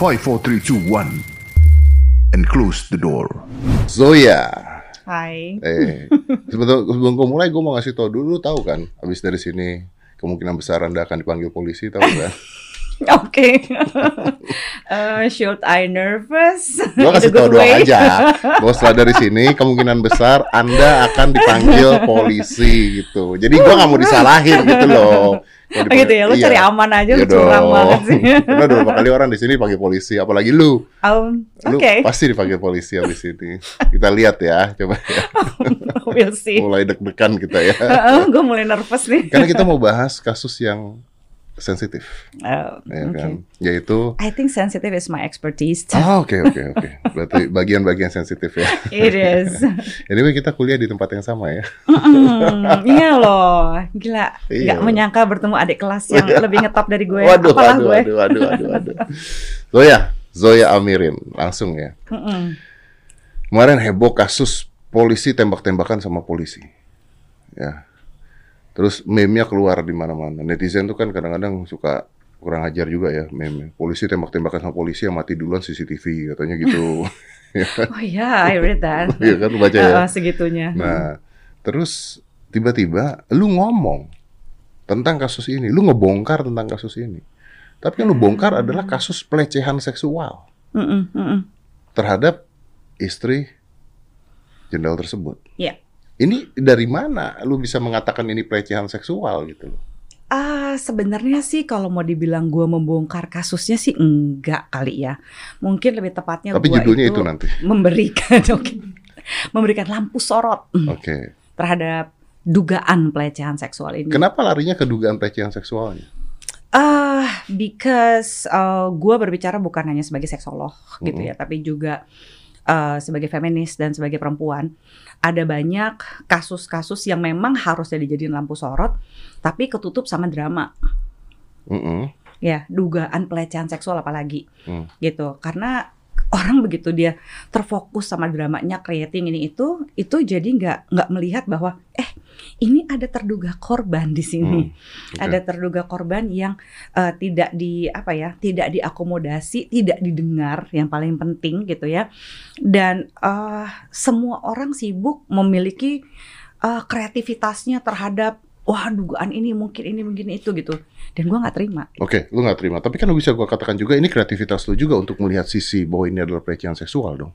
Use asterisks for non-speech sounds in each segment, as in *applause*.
5, 4, 3, 2, 1. And close the door. Zoya. Hai. Eh, sebelum sebelum gue mulai gue mau ngasih tau dulu tahu kan, habis dari sini kemungkinan besar anda akan dipanggil polisi tahu kan? *laughs* Oke. *laughs* Eh, should I nervous? Gue In a kasih tau doang aja. *laughs* Bahwa setelah dari sini kemungkinan besar anda akan dipanggil polisi gitu. Jadi gue nggak mau disalahin gitu loh. Oh gitu ya, lu Iya. cari aman aja, Iya lu curang dong. banget sih. *laughs* Karena udah beberapa kali orang di sini dipanggil polisi, apalagi lu. Um, Lu Oke, pasti dipanggil polisi habis ini. Kita lihat ya, coba ya. *laughs* we'll see. Mulai deg-degan kita ya. gue mulai nervous nih. Karena kita mau bahas kasus yang sensitif, Oh, ya oke. kan? Yaitu I think sensitive is my expertise. Ah, oke oke oke. Berarti *laughs* bagian-bagian sensitif ya. It is. *laughs* Anyway, kita kuliah di tempat yang sama ya. Mm, iya loh, gila. Iya. Gak menyangka bertemu adik kelas yang lebih ngetop dari gue. Waduh, Apalah waduh, gue. waduh, waduh, waduh, waduh. *laughs* Zoya, Zoya Amirin, langsung ya. Mm-mm. Kemarin heboh kasus polisi tembak-tembakan sama polisi. Ya. Terus meme-nya keluar di mana-mana. Netizen tuh kan kadang-kadang suka kurang ajar juga ya meme. Polisi tembak-tembakan sama polisi yang mati duluan CCTV katanya gitu. *laughs* Oh iya, I read that. *laughs* Iya kan lu baca ya. Uh, segitunya. Nah, terus tiba-tiba lu ngomong tentang kasus ini, lu ngebongkar tentang kasus ini. Tapi yang lu bongkar adalah kasus pelecehan seksual Mm-mm, mm-mm. terhadap istri jenderal tersebut. Iya. Ini dari mana lu bisa mengatakan ini pelecehan seksual gitu loh? Ah, sebenarnya sih kalau mau dibilang gue membongkar kasusnya sih enggak kali ya. Mungkin lebih tepatnya Tapi gua judulnya itu nanti. memberikan *laughs* oke. memberikan lampu sorot mm, Oke. terhadap dugaan pelecehan seksual ini. Kenapa larinya ke dugaan pelecehan seksualnya? Ah, because gue berbicara bukan hanya sebagai seksolog gitu Mm-mm. ya, tapi juga uh, sebagai feminis dan sebagai perempuan. Ada banyak kasus-kasus yang memang harusnya dijadiin lampu sorot, tapi ketutup sama drama. Mm-mm. Ya, dugaan pelecehan seksual apalagi, Hmm. gitu. Karena orang begitu dia terfokus sama dramanya, creating ini itu, itu jadi nggak nggak melihat bahwa eh ini ada terduga korban di sini Hmm. *laughs* Oke. ada terduga korban yang eh, tidak di apa ya tidak diakomodasi tidak didengar yang paling penting gitu ya dan eh, semua orang sibuk memiliki eh, kreativitasnya terhadap wah dugaan ini mungkin ini mungkin itu gitu dan gua nggak terima Oke, lu nggak terima. Tapi kan lu bisa gua katakan juga ini kreativitas lu juga untuk melihat sisi bahwa ini adalah pelecehan seksual dong.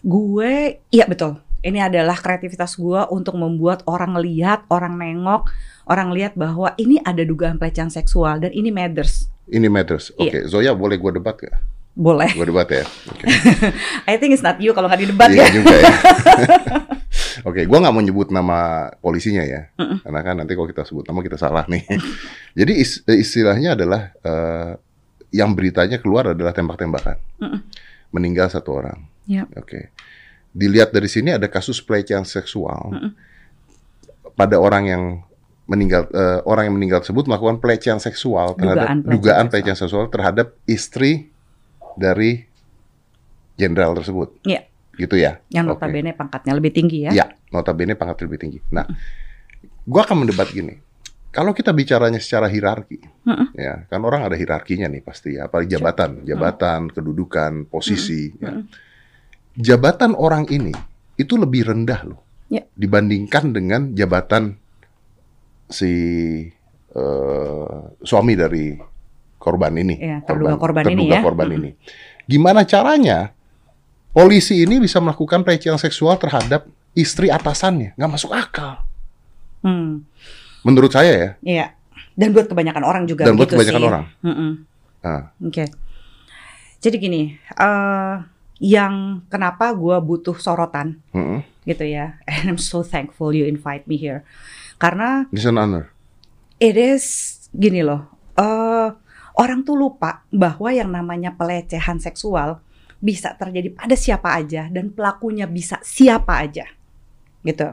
gue iya betul ini adalah kreativitas gua untuk membuat orang lihat orang nengok orang lihat bahwa ini ada dugaan pelecehan seksual dan ini matters Ini matters. Oke, Iya. Zoya boleh gua debat gak? boleh Gua debat ya. Oke. *laughs* I think it's not you kalau nggak didebat Iya ya juga ya. *laughs* Oke, gua nggak mau nyebut nama polisinya ya, Mm-mm. karena kan nanti kalau kita sebut nama kita salah nih. *laughs* Jadi is- istilahnya adalah eh, yang beritanya keluar adalah tembak-tembakan, Mm-mm. meninggal satu orang. Yap. Oke, dilihat dari sini ada kasus pelecehan seksual Mm-mm. pada orang yang meninggal, eh, orang yang meninggal tersebut melakukan pelecehan seksual terhadap Dugaan pelecehan dugaan seksual. pelecehan seksual terhadap istri dari jenderal tersebut, Iya. Gitu ya? yang notabene pangkatnya lebih tinggi ya. Ya, notabene pangkat lebih tinggi. Nah, gua akan mendebat gini. Kalau kita bicaranya secara hierarki, Mm-mm. ya kan orang ada hierarkinya nih pasti ya, apalagi jabatan, jabatan, kedudukan, posisi. ya. Mm-mm. Jabatan orang ini itu lebih rendah loh Ya. dibandingkan dengan jabatan si eh, suami dari korban ini, Iya, terduga korban ini terduga ya. korban ini. Gimana caranya polisi ini bisa melakukan pelecehan seksual terhadap istri atasannya? Nggak masuk akal. Hmm, Menurut saya ya, iya. Dan buat kebanyakan orang juga dan buat kebanyakan sih. orang. Mm-mm. Ah. Oke. Jadi gini, eh yang kenapa gua butuh sorotan Mm-mm. gitu ya. *laughs* And I'm so thankful you invite me here. Karena It's an honor. it is gini loh. eh orang tuh lupa bahwa yang namanya pelecehan seksual bisa terjadi pada siapa aja dan pelakunya bisa siapa aja. Gitu.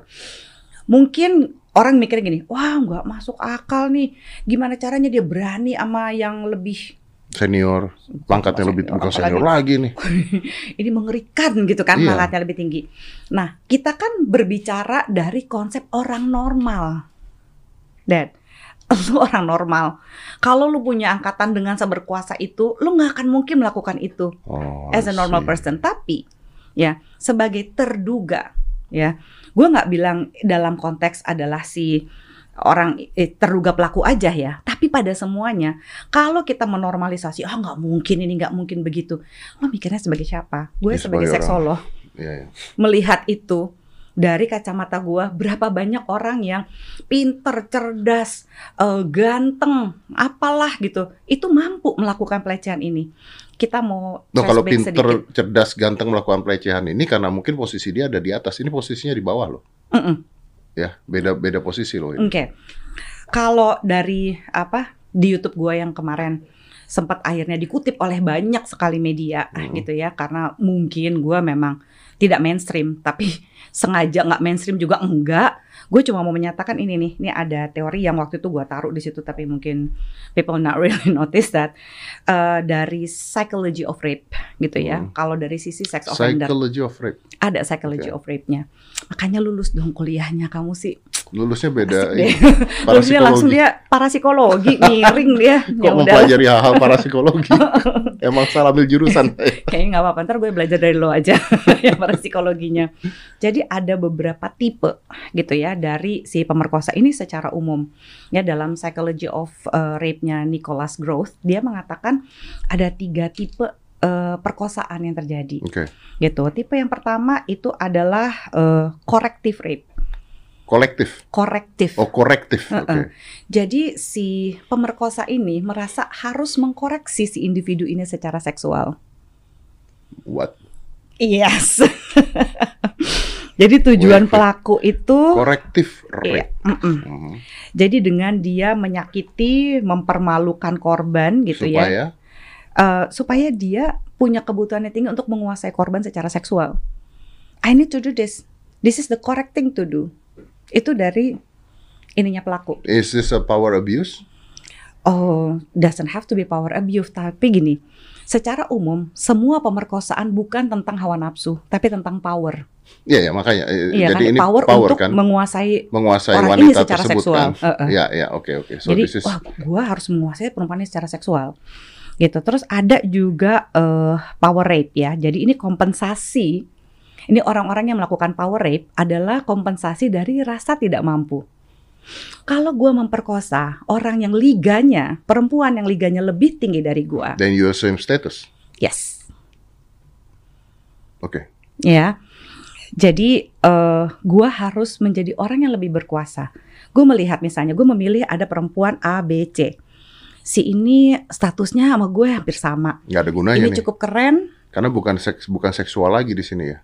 Mungkin orang mikirnya gini, wah nggak masuk akal nih. Gimana caranya dia berani sama yang lebih Senior, pangkatnya lebih Senior, bukan apalagi- senior lagi nih. *laughs* ini mengerikan gitu kan Iya. pangkatnya lebih tinggi. Nah, kita kan berbicara dari konsep orang normal. Dan *laughs* lu orang normal. Kalau lu punya angkatan dengan seberkuasa itu, lu nggak akan mungkin melakukan itu Oh, as a normal see. person. Tapi ya sebagai terduga, ya, gue nggak bilang dalam konteks adalah si orang eh, terduga pelaku aja ya. Tapi pada semuanya, kalau kita menormalisasi, ah nggak mungkin ini nggak mungkin begitu. Lo mikirnya sebagai siapa? Gue Ya, sebagai sebagai seksolog Iya, iya. melihat itu dari kacamata gua berapa banyak orang yang pinter, cerdas, eh, ganteng, apalah gitu, itu mampu melakukan pelecehan ini. Kita mau Nah, kalau pinter, sedikit. cerdas, ganteng melakukan pelecehan ini karena mungkin posisi dia ada di atas, ini posisinya di bawah loh. Mm-mm. Ya, beda beda posisi loh. Oke. Kalau dari apa di YouTube gua yang kemarin sempat akhirnya dikutip oleh banyak sekali media Hmm. gitu ya karena mungkin gua memang tidak mainstream tapi *laughs* sengaja nggak mainstream juga enggak gue cuma mau menyatakan ini nih ini ada teori yang waktu itu gua taruh di situ tapi mungkin people not really *laughs* notice that eh, dari psychology of rape gitu ya Hmm. kalau dari sisi sex offender Psychology of rape. Ada psychology Oke. of rape-nya makanya lulus dong kuliahnya kamu sih Lulusnya beda. Terus *laughs* dia langsung dia parapsikologi miring dia. *laughs* Kok Ya udah. mempelajari hal-hal *laughs* parapsikologi? Emang salah ambil jurusan. Kayaknya nggak apa-apa. Ntar gue belajar dari lo aja yang parapsikologinya. Jadi ada beberapa tipe gitu ya dari si pemerkosa ini secara umum ya dalam psychology of uh, rape-nya Nicholas Groth dia mengatakan ada tiga tipe uh, perkosaan yang terjadi Oke. gitu. Tipe yang pertama itu adalah uh, corrective rape. Kolektif. Korektif. Oh, korektif. Oke. Heeh. Jadi si pemerkosa ini merasa harus mengkoreksi si individu ini secara seksual. What? Yes. *laughs* Jadi tujuan Wait, pelaku itu Korektif Iya, rape. mm-mm. Mhm. Jadi dengan dia menyakiti, mempermalukan korban gitu ya. Supaya Eh, supaya dia punya kebutuhan yang tinggi untuk menguasai korban secara seksual. I need to do this. This is the correct thing to do. Itu dari ininya pelaku. is this a power abuse? Oh, doesn't have to be power abuse, tapi gini, secara umum semua pemerkosaan bukan tentang hawa nafsu, tapi tentang power. Iya ya makanya. Eh, Iya Jadi kan, ini power, power, untuk kan menguasai menguasai orang wanita ini secara tersebut seksual. kan. Iya iya oke oke. So Jadi, this is wah, gua harus menguasai perempuan ini secara seksual. Gitu. Terus ada juga eh, power rape ya. Jadi ini kompensasi. Ini orang-orang yang melakukan power rape adalah kompensasi dari rasa tidak mampu. Kalau gua memperkosa orang yang liganya, perempuan yang liganya lebih tinggi dari gua, then you same status. yes, Oke. ya. Jadi eh gua harus menjadi orang yang lebih berkuasa. Gue melihat misalnya, gue memilih ada perempuan A, B, C. Si ini statusnya sama gue hampir sama. nggak ada gunanya ini nih. cukup keren, Karena bukan seks bukan seksual lagi di sini ya.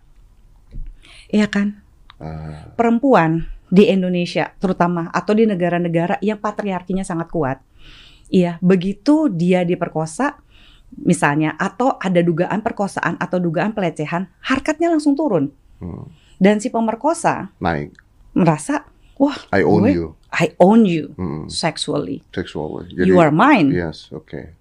iya kan? Ah, Perempuan di Indonesia terutama atau di negara-negara yang patriarkinya sangat kuat. Iya, begitu dia diperkosa misalnya atau ada dugaan perkosaan atau dugaan pelecehan, harkatnya langsung turun. hmm. Dan si pemerkosa naik. merasa, wah, I own gue- you. I own you Hmm. sexually. Sexually. Jadi, you are mine, Yes, oke.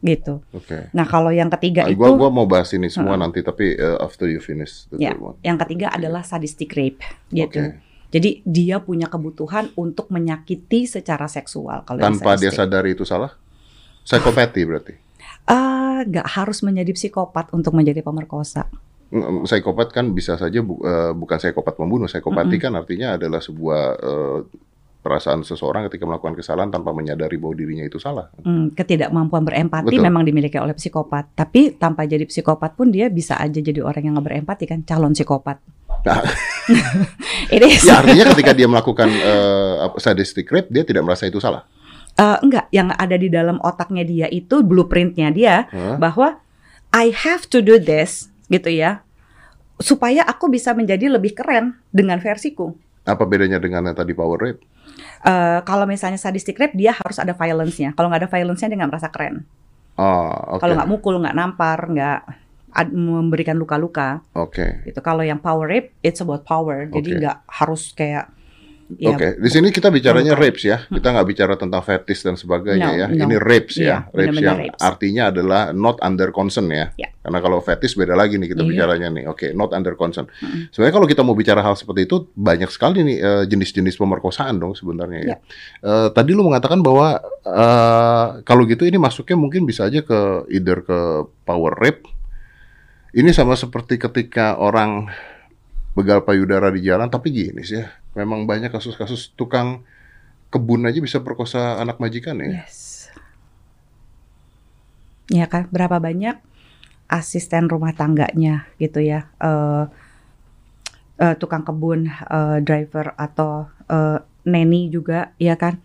gitu. Oke. Nah, kalau yang ketiga Ah, itu gua gua mau bahas ini semua Heeh. nanti tapi uh, after you finish the third one. yang ketiga adalah sadistic rape, gitu. Oke. Jadi dia punya kebutuhan untuk menyakiti secara seksual kalau Tanpa dia sadari itu salah. Psikopati berarti. Ah, nggak harus menjadi psikopat untuk menjadi pemerkosa. Mm, Psikopat kan bisa saja bu- eh, bukan psikopat pembunuh. Psikopati kan artinya adalah sebuah eh, perasaan seseorang ketika melakukan kesalahan tanpa menyadari bahwa dirinya itu salah. Hmm, ketidakmampuan berempati Betul. memang dimiliki oleh psikopat. Tapi tanpa jadi psikopat pun dia bisa aja jadi orang yang nggak berempati kan, calon psikopat. Nah, *laughs* It is. ya artinya ketika dia melakukan apa, sadistic rape dia tidak merasa itu salah. Eh, enggak, yang ada di dalam otaknya dia itu blueprintnya dia Hah? bahwa I have to do this gitu ya supaya aku bisa menjadi lebih keren dengan versiku. Apa bedanya dengan yang tadi power rape? Eh, kalau misalnya sadistic rape dia harus ada violence-nya. Kalau nggak ada violence-nya dia nggak merasa keren. Oh, oke. Kalau nggak mukul, nggak nampar, nggak memberikan luka-luka Oke. gitu. Kalau yang power rape, it's about power. Jadi nggak harus kayak ya Oke, di sini kita bicaranya Bukan. rapes ya. Kita nggak bicara tentang fetish dan sebagainya No, ya. no. Ini rapes Iya, ya. Rapes yang rapes. artinya adalah not under consent ya. Ya. Karena kalau fetish beda lagi nih kita Iya. bicaranya nih. Oke, not under consent. Mm-mm. Sebenarnya kalau kita mau bicara hal seperti itu banyak sekali nih eh, jenis-jenis pemerkosaan dong sebenarnya ya. Ya. Eh, tadi lu mengatakan bahwa eh, kalau gitu ini masuknya mungkin bisa aja ke either ke power rape. Ini sama seperti ketika orang begal payudara di jalan tapi gini sih ya. Memang banyak kasus-kasus tukang kebun aja bisa perkosa anak majikan ya. Yes. Ya kan, berapa banyak asisten rumah tangganya gitu ya, eh eh, tukang kebun, eh, driver atau eh, neni juga, ya kan.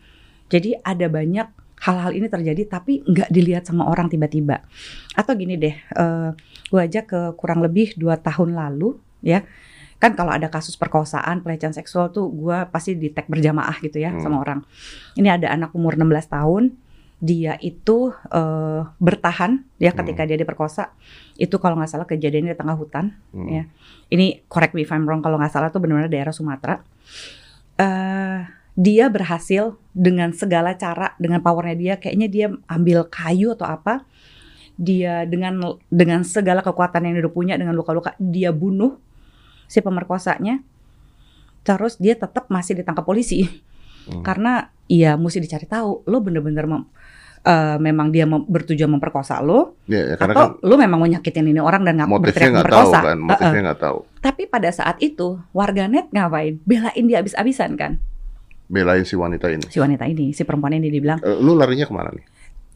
Jadi ada banyak hal-hal ini terjadi tapi nggak dilihat sama orang tiba-tiba. Atau gini deh, eh gue aja ke kurang lebih dua tahun lalu, ya kan kalau ada kasus perkosaan, pelecehan seksual tuh gue pasti di tag berjamaah gitu ya Hmm. sama orang. Ini ada anak umur 16 tahun, dia itu eh, bertahan ya ketika dia diperkosa. Itu kalau nggak salah kejadiannya di tengah hutan. Hmm. Ya. Ini correct me if I'm wrong kalau nggak salah tuh benar-benar daerah Sumatera. eh dia berhasil dengan segala cara, dengan powernya dia, kayaknya dia ambil kayu atau apa, dia dengan dengan segala kekuatan yang dia punya, dengan luka-luka, dia bunuh si pemerkosanya. Terus dia tetap masih ditangkap polisi Hmm. karena ya mesti dicari tahu, lo bener-bener mem- eh, memang dia mem- bertujuan memperkosa lo, Ya, ya, karena atau kan lo memang mau nyakitin ini orang dan nggak berteriak tahu memperkosa. kan, Eh, eh. motifnya nggak tahu. Tapi pada saat itu warganet ngapain? Belain dia abis-abisan kan Belain si wanita ini. si wanita ini, si perempuan ini dibilang, Eh, lu larinya ke mana nih?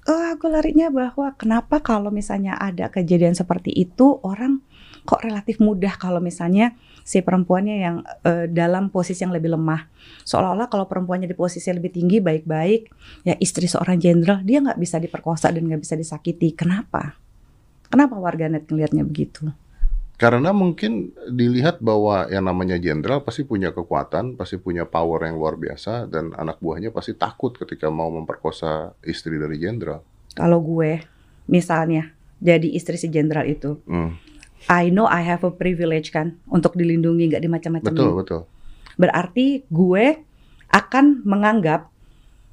oh aku larinya bahwa kenapa kalau misalnya ada kejadian seperti itu orang kok relatif mudah kalau misalnya si perempuannya yang eh, dalam posisi yang lebih lemah. Seolah-olah kalau perempuannya di posisi yang lebih tinggi baik-baik, ya istri seorang jenderal dia nggak bisa diperkosa dan nggak bisa disakiti. Kenapa? Kenapa warganet ngelihatnya begitu? Karena mungkin dilihat bahwa yang namanya jenderal pasti punya kekuatan, pasti punya power yang luar biasa, dan anak buahnya pasti takut ketika mau memperkosa istri dari jenderal. Kalau gue misalnya jadi istri si jenderal itu, Hmm, I know I have a privilege kan untuk dilindungi nggak dimacam-macam. betul, betul. Berarti gue akan menganggap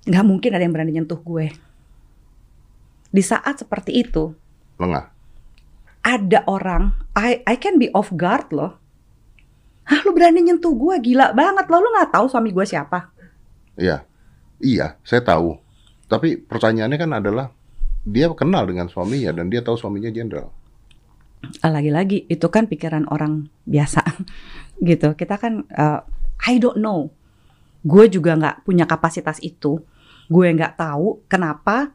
nggak mungkin ada yang berani nyentuh gue. Di saat seperti itu, Lengah. ada orang, I I can be off guard loh. Hah, lu berani nyentuh gue, gila banget loh. Lu nggak tahu suami gue siapa? Iya, iya, saya tahu. Tapi pertanyaannya kan adalah dia kenal dengan suaminya dan dia tahu suaminya jenderal. Lagi-lagi itu kan pikiran orang biasa, *laughs* gitu. Kita kan, uh, I don't know. Gue juga nggak punya kapasitas itu. Gue nggak tahu kenapa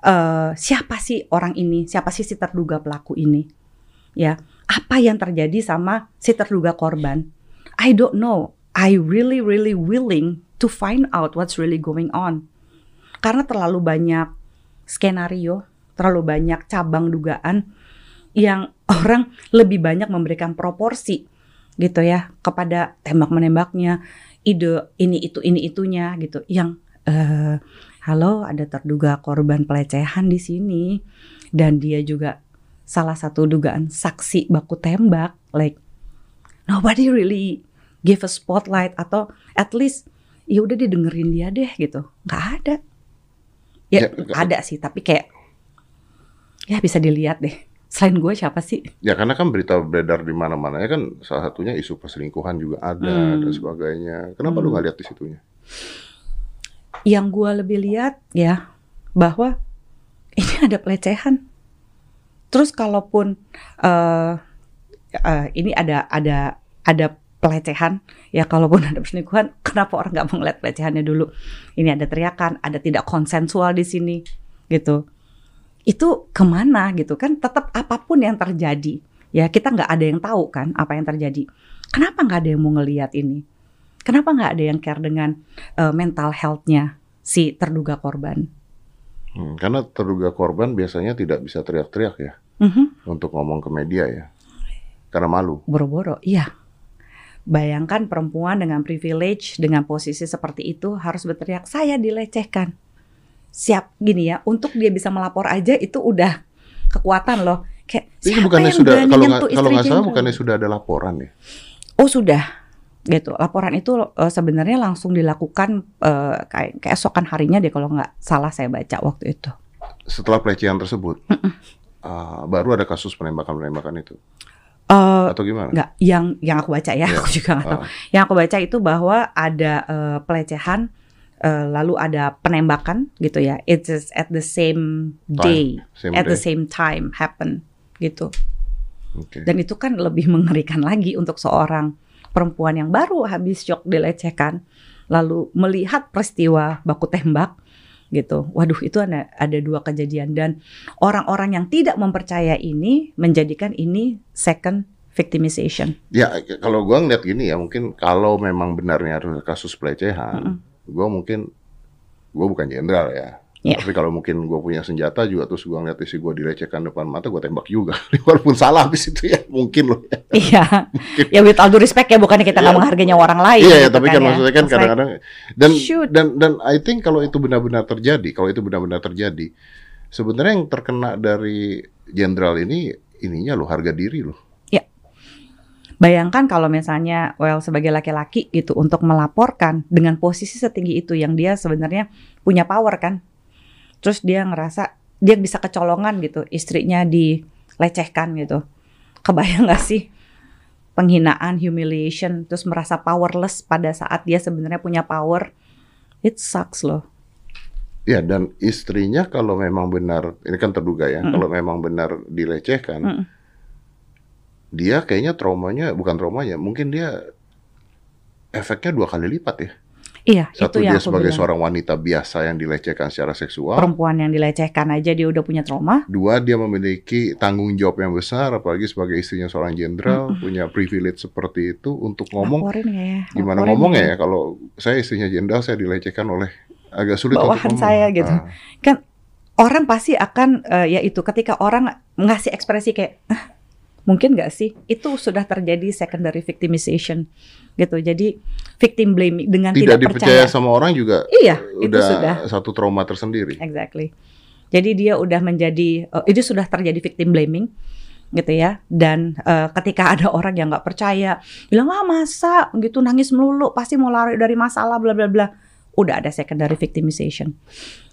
eh, siapa sih orang ini, siapa sih si terduga pelaku ini, ya. Apa yang terjadi sama si terduga korban? I don't know. I really really willing to find out what's really going on. Karena terlalu banyak skenario, terlalu banyak cabang dugaan yang orang lebih banyak memberikan proporsi gitu ya kepada tembak menembaknya ide ini itu ini itunya gitu. Yang eh halo ada terduga korban pelecehan di sini. Dan dia juga salah satu dugaan saksi baku tembak like nobody really give a spotlight atau at least ya udah didengerin dia deh gitu. Nggak ada. Ya, Ya, ada sih tapi kayak ya bisa dilihat deh selain gue siapa sih Ya karena kan berita beredar di mana-mana ya kan salah satunya isu perselingkuhan juga ada Hmm. dan sebagainya. Kenapa lu Hmm. nggak lihat di situnya? yang gue lebih lihat ya bahwa ini ada pelecehan. Terus kalaupun eh eh, ini ada ada ada pelecehan, ya kalaupun *laughs* ada perselingkuhan, kenapa orang nggak mau ngeliat pelecehannya dulu? Ini ada teriakan, ada tidak konsensual di sini, gitu. Itu ke mana gitu kan? Tetap apa pun yang terjadi, ya kita nggak ada yang tahu kan apa yang terjadi. Kenapa nggak ada yang mau ngeliat ini? Kenapa nggak ada yang care dengan eh, mental health-nya si terduga korban? Hmm, karena terduga korban biasanya tidak bisa teriak-teriak ya Mhm. untuk ngomong ke media ya. Karena malu. Boro-boro, iya. Bayangkan perempuan dengan privilege, dengan posisi seperti itu harus berteriak, saya dilecehkan. Siap, gini ya, untuk dia bisa melapor aja itu udah kekuatan loh. Kayak Ini siapa bukannya yang sudah kalau nggak kalau nggak salah bukannya sudah ada laporan ya? Oh sudah, gitu. Laporan itu eh, sebenarnya langsung dilakukan eh, kayak keesokan harinya deh kalau nggak salah saya baca waktu itu. Setelah pelecehan tersebut, ah, baru ada kasus penembakan-penembakan itu Eh, atau gimana? nggak, yang yang aku baca ya, Iya. *laughs* aku juga nggak tahu. Ah, Yang aku baca itu bahwa ada eh, pelecehan, eh, lalu ada penembakan gitu ya. It is at the same day, same at the day. same time happen gitu. Oke. Dan itu kan lebih *laughs* mengerikan lagi untuk seorang perempuan yang baru habis shock dilecehkan, lalu melihat peristiwa baku tembak gitu. Waduh, itu ada ada dua kejadian dan orang-orang yang tidak mempercaya ini menjadikan ini second victimization. Ya kalau gua ngeliat gini ya mungkin kalau memang benarnya ada kasus pelecehan, gua mungkin gua bukan jenderal ya. Iya. Tapi kalau mungkin gua punya senjata juga terus gua ngeliat isi gua dilecehkan depan mata gua tembak juga. *laughs* Walaupun salah habis itu ya mungkin loh ya. Iya, ya with all due respect ya bukannya kita nggak Iya. menghargai nyawa orang lain. Iya, ya, gitu tapi kan ya. maksudnya kan kadang-kadang dan shoot. dan dan I think kalau itu benar-benar terjadi, kalau itu benar-benar terjadi, sebenarnya yang terkena dari jenderal ini ininya loh harga diri loh. Bayangkan kalau misalnya well sebagai laki-laki gitu untuk melaporkan dengan posisi setinggi itu yang dia sebenarnya punya power kan. Terus dia ngerasa dia bisa kecolongan gitu, istrinya dilecehkan gitu. Kebayang gak sih penghinaan, humiliation, terus merasa powerless pada saat dia sebenarnya punya power. It sucks loh. Ya dan istrinya kalau memang benar ini kan terduga ya, Mm-mm. kalau memang benar dilecehkan, Mm-mm. Dia kayaknya traumanya bukan traumanya, mungkin dia efeknya dua kali lipat ya. Iya, Satu itu yang dia aku sebagai bilang. seorang wanita biasa yang dilecehkan secara seksual, Perempuan yang dilecehkan aja dia udah punya trauma. dua dia memiliki tanggung jawab yang besar, apalagi sebagai istrinya seorang jenderal punya privilege seperti itu untuk ngomong Laporin ya? gimana Laporin ngomongnya ya kalau saya istrinya jenderal saya dilecehkan oleh agak sulit untuk Bawahan ngomong. saya gitu. Ah, kan orang pasti akan eh, ya itu ketika orang ngasih ekspresi kayak "Ah, mungkin nggak sih? Itu sudah terjadi secondary victimization gitu. Jadi victim blaming dengan tidak, tidak, dipercaya percaya. sama orang juga iya itu udah sudah. satu trauma tersendiri. exactly. Jadi dia udah menjadi eh, itu sudah terjadi victim blaming gitu ya. Dan eh, ketika ada orang yang nggak percaya bilang ah masa? Gitu nangis melulu pasti mau lari dari masalah bla bla bla. Udah ada secondary victimization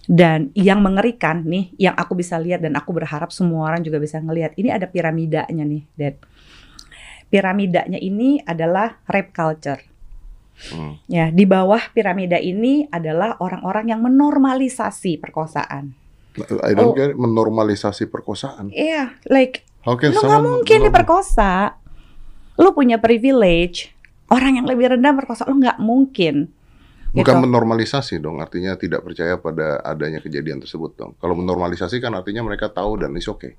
dan yang mengerikan nih yang aku bisa lihat dan aku berharap semua orang juga bisa ngelihat ini ada piramidanya nih Dad piramidanya ini adalah rape culture Hmm. ya di bawah piramida ini adalah orang-orang yang menormalisasi perkosaan I don't Oh. get it, menormalisasi perkosaan. Iya, like How can lu nggak mungkin diperkosa. Lu punya privilege. Orang yang lebih rendah perkosa lu nggak mungkin. Bukan gitu. menormalisasi dong, artinya tidak percaya pada adanya kejadian tersebut dong. Kalau menormalisasi kan artinya mereka tahu dan is okay.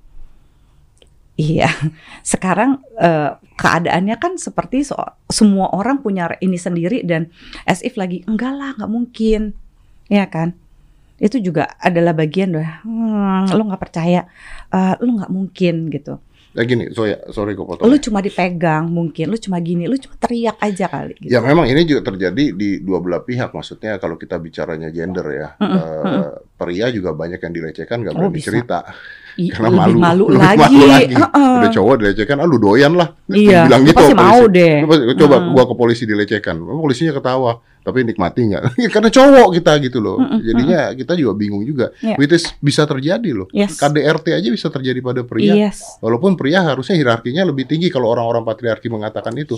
Iya. Sekarang eh, keadaannya kan seperti so- semua orang punya ini sendiri dan as if lagi enggak lah, nggak mungkin. Ya kan? Itu juga adalah bagian doh. Hmm, lu nggak percaya, eh, lu nggak mungkin gitu. Ya gini, so ya, sorry gue potong. Lu cuma dipegang mungkin, lu cuma gini, lu cuma teriak aja kali. Gitu. Ya memang ini juga terjadi di dua belah pihak. Maksudnya kalau kita bicaranya gender ya, Mm-mm, eh, pria juga banyak yang dilecehkan nggak Oh, berani bisa. cerita karena lebih malu, malu, Lebih lagi. malu lagi. Heeh. Udah cowok dilecehkan, ah lu doyan lah. Iya, bilang gitu. pasti mau polisi. deh. Pasti- Coba Mm. gua ke polisi dilecehkan, Oh, polisinya ketawa, tapi nikmati nggak? *laughs* Karena cowok kita gitu loh. Mm-mm, Jadinya kita juga bingung juga. Iya. Which is bisa terjadi loh. Yes. KDRT aja bisa terjadi pada pria. Yes. Walaupun pria harusnya hierarkinya lebih tinggi kalau orang-orang patriarki mengatakan itu.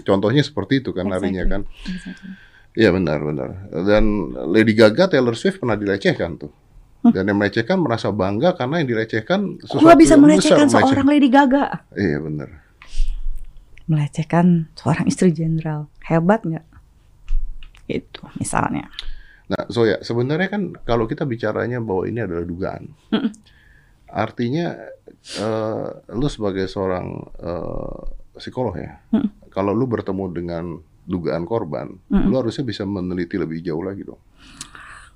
Contohnya seperti itu kan larinya kan. Exactly. Iya benar benar. Dan Lady Gaga, Taylor Swift pernah dilecehkan tuh. Dan yang melecehkan merasa bangga karena yang dilecehkan sesuatu Gua bisa yang melecehkan besar, seorang Lady Gaga. Iya benar. Melecehkan seorang istri jenderal. Hebat nggak? Itu misalnya. Nah, so ya sebenarnya kan kalau kita bicaranya bahwa ini adalah dugaan, Mm-mm. artinya eh, lu sebagai seorang eh, psikolog ya, kalau lu bertemu dengan dugaan korban, Mm-mm. lu harusnya bisa meneliti lebih jauh lagi dong.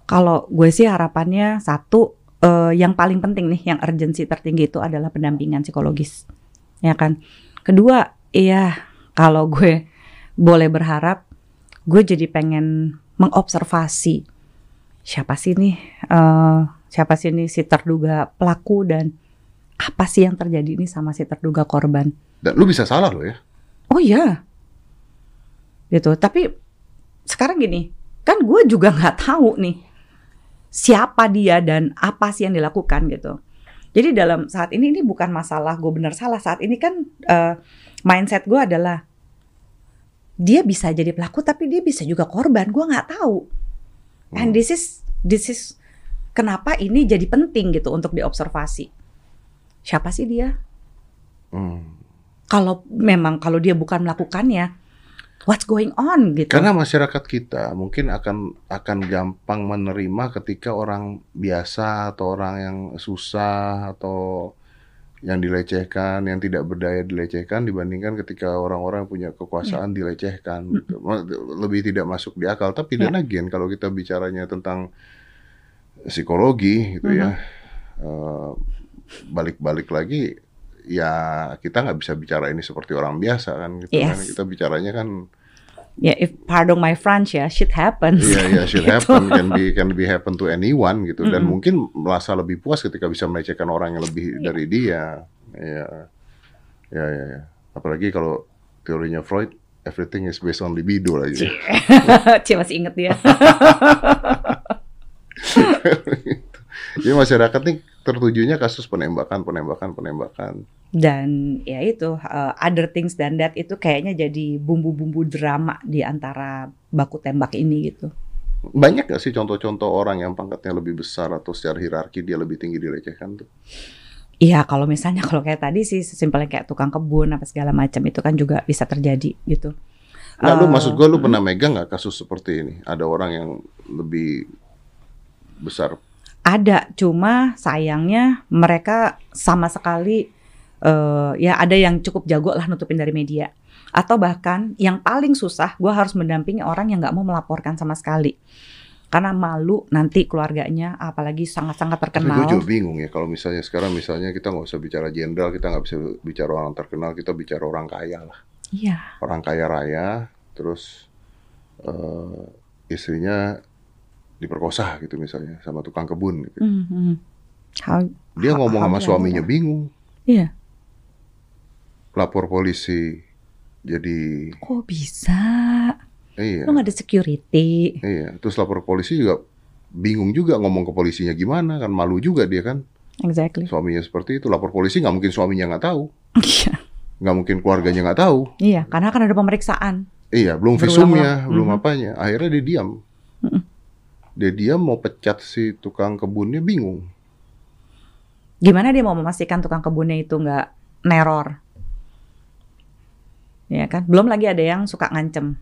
Kalau gue sih harapannya satu eh, yang paling penting nih, yang urgensi tertinggi itu adalah pendampingan psikologis, ya kan. Kedua, iya kalau gue boleh berharap, gue jadi pengen mengobservasi siapa sih nih, eh, siapa sih nih si terduga pelaku dan apa sih yang terjadi nih sama si terduga korban. Dan lu bisa salah loh ya. Oh iya, gitu. Tapi sekarang gini, kan gue juga nggak tahu nih siapa dia dan apa sih yang dilakukan gitu. Jadi dalam saat ini ini bukan masalah gue benar salah. Saat ini kan uh, mindset gue adalah dia bisa jadi pelaku tapi dia bisa juga korban. Gue nggak tahu. And Hmm. this is this is kenapa ini jadi penting gitu untuk diobservasi. Siapa sih dia? Hmm. Kalau memang kalau dia bukan melakukannya, what's going on gitu? Karena masyarakat kita mungkin akan akan gampang menerima ketika orang biasa atau orang yang susah atau yang dilecehkan, yang tidak berdaya dilecehkan dibandingkan ketika orang-orang yang punya kekuasaan dilecehkan. gitu. Lebih tidak masuk di akal. Tapi dan again kalau kita bicaranya tentang psikologi gitu ya, eh, balik-balik lagi ya kita nggak bisa bicara ini seperti orang biasa kan gitu kan. Yes. Kita bicaranya kan Ya, if pardon my French ya, shit happens. Iya, iya, *laughs* shit Gitu. happen can be can be happen to anyone gitu dan Mm-mm. mungkin merasa lebih puas ketika bisa melecehkan orang yang lebih dari dia. Iya. Ya, ya, ya. Apalagi kalau teorinya Freud everything is based on libido lagi. *laughs* Cie masih inget dia. *laughs* Jadi masyarakat nih tertujunya kasus penembakan, penembakan, penembakan. Dan ya itu uh, other things than that itu kayaknya jadi bumbu-bumbu drama di antara baku tembak ini gitu. Banyak gak sih contoh-contoh orang yang pangkatnya lebih besar atau secara hierarki dia lebih tinggi dilecehkan tuh? Iya kalau misalnya kalau kayak tadi sih simpelnya kayak tukang kebun apa segala macam itu kan juga bisa terjadi gitu. Nggak, lu Eh, maksud gua lu pernah megang nggak kasus seperti ini? Ada orang yang lebih besar Ada, cuma sayangnya mereka sama sekali eh ya ada yang cukup jago lah nutupin dari media. Atau bahkan yang paling susah, gue harus mendampingi orang yang nggak mau melaporkan sama sekali. Karena malu nanti keluarganya, apalagi sangat-sangat Tapi terkenal. gue juga bingung ya kalau misalnya sekarang misalnya kita nggak usah bicara jenderal, kita nggak bisa bicara orang terkenal, kita bicara orang kaya lah, Iya, orang kaya raya, terus eh, istrinya diperkosa gitu misalnya sama tukang kebun. Gitu. Mhm. How- Dia How- ngomong how sama suaminya know? bingung, Iya, lapor polisi, jadi kok bisa? iya, Lo nggak ada security? iya. Terus lapor polisi juga bingung juga ngomong ke polisinya gimana kan malu juga dia kan Exactly. suaminya seperti itu lapor polisi nggak mungkin suaminya nggak tahu Iya, nggak mungkin keluarganya nggak tahu iya, karena kan ada pemeriksaan. Iya, belum visumnya, belum Mhm. apanya. Akhirnya dia diam. Dia diam mau pecat si tukang kebunnya bingung. Gimana dia mau memastikan tukang kebunnya itu nggak neror? Ya kan, belum lagi ada yang suka ngancem.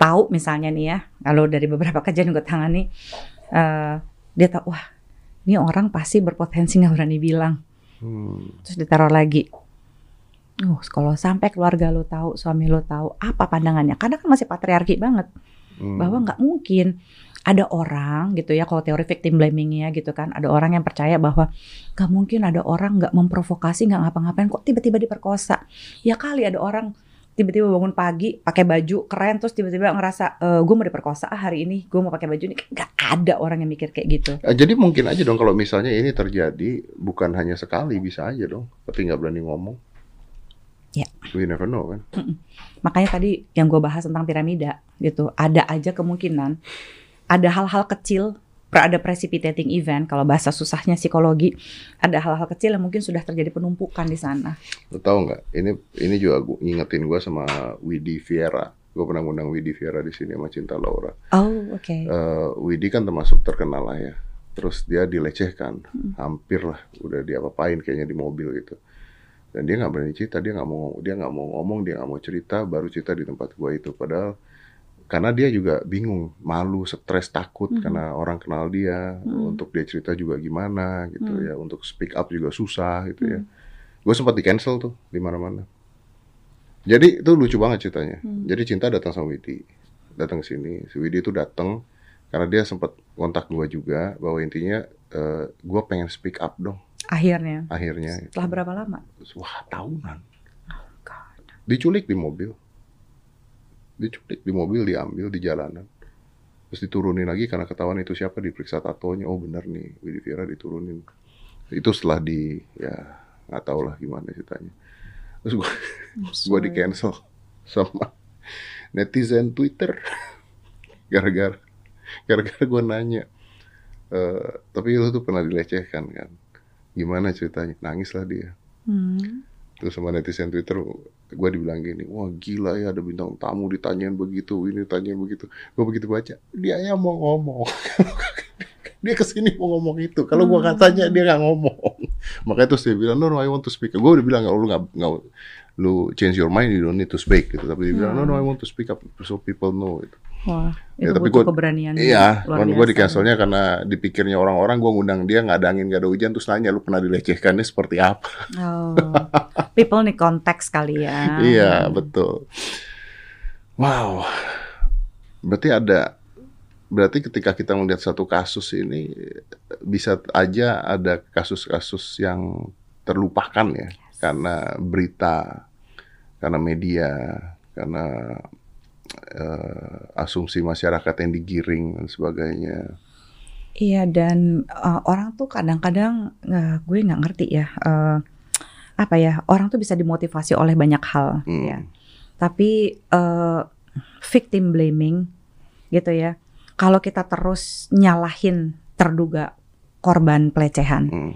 Tahu misalnya nih ya, kalau dari beberapa *laughs* kejadian gue tangani, eh dia tahu wah ini orang pasti berpotensi nggak berani bilang, Hmm. terus diteror lagi. Oh, kalau sampai keluarga lo tahu, suami lo tahu, apa pandangannya? Karena kan masih patriarki banget. Hmm. bahwa nggak mungkin ada orang gitu ya kalau teori victim blamingnya gitu kan ada orang yang percaya bahwa nggak mungkin ada orang nggak memprovokasi nggak ngapa-ngapain kok tiba-tiba diperkosa ya kali ada orang tiba-tiba bangun pagi pakai baju keren terus tiba-tiba ngerasa e, gue mau diperkosa ah hari ini gue mau pakai baju ini nggak ada orang yang mikir kayak gitu Eh, Jadi mungkin aja dong kalau misalnya ini terjadi bukan hanya sekali bisa aja dong, tapi nggak berani ngomong. Ya. We never know kan. makanya tadi yang gue bahas tentang piramida gitu ada aja kemungkinan ada hal-hal kecil ada precipitating event kalau bahasa susahnya psikologi ada hal-hal kecil yang mungkin sudah terjadi penumpukan di sana Lo tau nggak? Ini ini juga gua, ngingetin gue sama Widi Viera. Gue pernah ngundang Widi Viera di sini sama Cinta Laura. oh oke Eh, Widi kan termasuk terkenal lah ya. Terus dia dilecehkan, hampir lah udah diapa-apain kayaknya di mobil gitu. Dan dia nggak berani cerita, dia nggak mau dia nggak mau ngomong, dia nggak mau cerita, baru cerita di tempat gua itu. Padahal karena dia juga bingung, malu, stres, takut Mhm. karena orang kenal dia, Mhm. untuk dia cerita juga gimana gitu Mhm. ya, untuk speak up juga susah gitu ya. Mhm. Gue sempat di cancel tuh di mana-mana. Jadi itu lucu banget ceritanya. Hmm. Jadi Cinta datang sama Widi, datang ke sini. Si Widi itu datang karena dia sempat kontak gua juga bahwa intinya eh, gua pengen speak up dong akhirnya akhirnya. setelah berapa lama Wah tahunan. God. Diculik di mobil. Diculik di mobil, diambil di jalanan. Terus diturunin lagi karena ketahuan itu siapa diperiksa tatonya. Oh benar nih, Widi diturunin. Itu setelah di ya nggak tahu lah gimana ceritanya. Terus gua *laughs* I'm gue di cancel sama netizen Twitter *laughs* gara-gara gara-gara gue nanya eh tapi lu tuh pernah dilecehkan kan gimana ceritanya nangis lah dia Hmm. terus sama netizen Twitter gue dibilang gini wah gila ya ada bintang tamu ditanyain begitu ini ditanyain begitu. Gue begitu baca dia yang mau ngomong. *laughs* Dia ke sini mau ngomong itu. Kalau gue nggak tanya dia nggak ngomong. Makanya terus dia bilang no no I want to speak. Gue udah bilang lu nggak lu change your mind you don't need to speak gitu tapi dia bilang no no I want to speak up so people know gitu. Wah, Ya, itu tapi gua- keberanian. Iya, kan gue di cancelnya karena dipikirnya orang-orang gue ngundang dia nggak ada angin nggak ada hujan terus nanya lu pernah dilecehkannya seperti apa? Oh, *laughs* people nih konteks kali ya. Iya betul. Wow, berarti ada berarti ketika kita melihat satu kasus ini bisa aja ada kasus-kasus yang terlupakan ya karena berita, karena media, karena eh, asumsi masyarakat yang digiring dan sebagainya. Iya dan uh, orang tuh kadang-kadang uh, gue nggak ngerti ya uh, apa ya orang tuh bisa dimotivasi oleh banyak hal Hmm. ya. Tapi uh, victim blaming gitu ya. Kalau kita terus nyalahin terduga korban pelecehan Hmm,